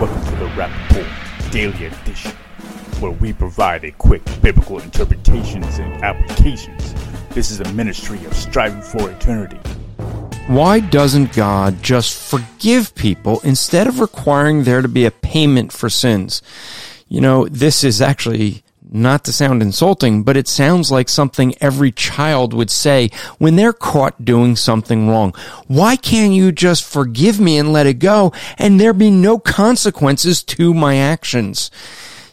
Welcome to the Rapp Report Daily Edition, where we provide a quick biblical interpretations and applications. This is a ministry of striving for eternity. Why doesn't God just forgive people instead of requiring there to be a payment for sins? You know, this is actually not to sound insulting, but it sounds like something every child would say when they're caught doing something wrong. Why can't you just forgive me and let it go and there be no consequences to my actions?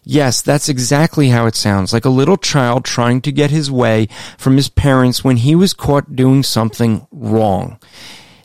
Yes, that's exactly how it sounds, like a little child trying to get his way from his parents when he was caught doing something wrong.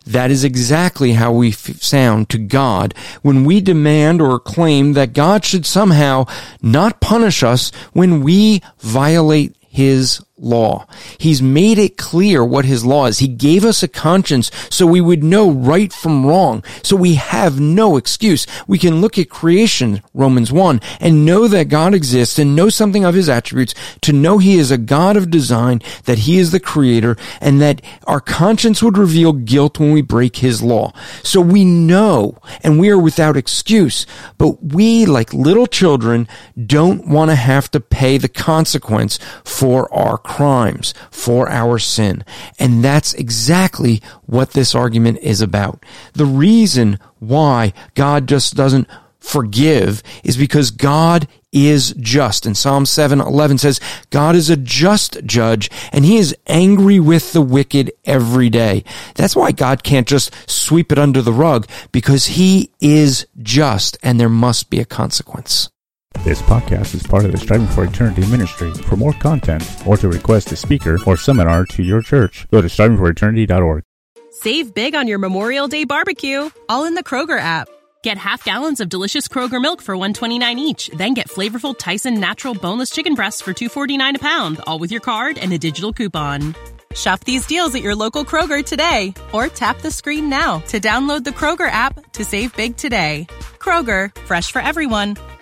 That is exactly how we f- sound to God when we demand or claim that God should somehow not punish us when we violate his law. He's made it clear what his law is. He gave us a conscience so we would know right from wrong. So we have no excuse. We can look at creation, Romans 1, and know that God exists and know something of his attributes, to know he is a God of design, that he is the creator, and that our conscience would reveal guilt when we break his law. So we know and we are without excuse, but we, like little children, don't want to have to pay the consequence for our crimes, for our sin. And that's exactly what this argument is about. The reason why God just doesn't forgive is because God is just. And Psalm 7:11 says, God is a just judge and he is angry with the wicked every day. That's why God can't just sweep it under the rug because he is just and there must be a consequence. This podcast is part of the Striving for Eternity ministry. For more content or to request a speaker or seminar to your church, go to strivingforeternity.org. Save big on your Memorial Day barbecue, all in the Kroger app. Get half gallons of delicious Kroger milk for 129 each, then get flavorful Tyson natural boneless chicken breasts for 249 a pound, all with your card and a digital coupon. Shop these deals at your local Kroger today or tap the screen now to download the Kroger app to save big today. Kroger, fresh for everyone.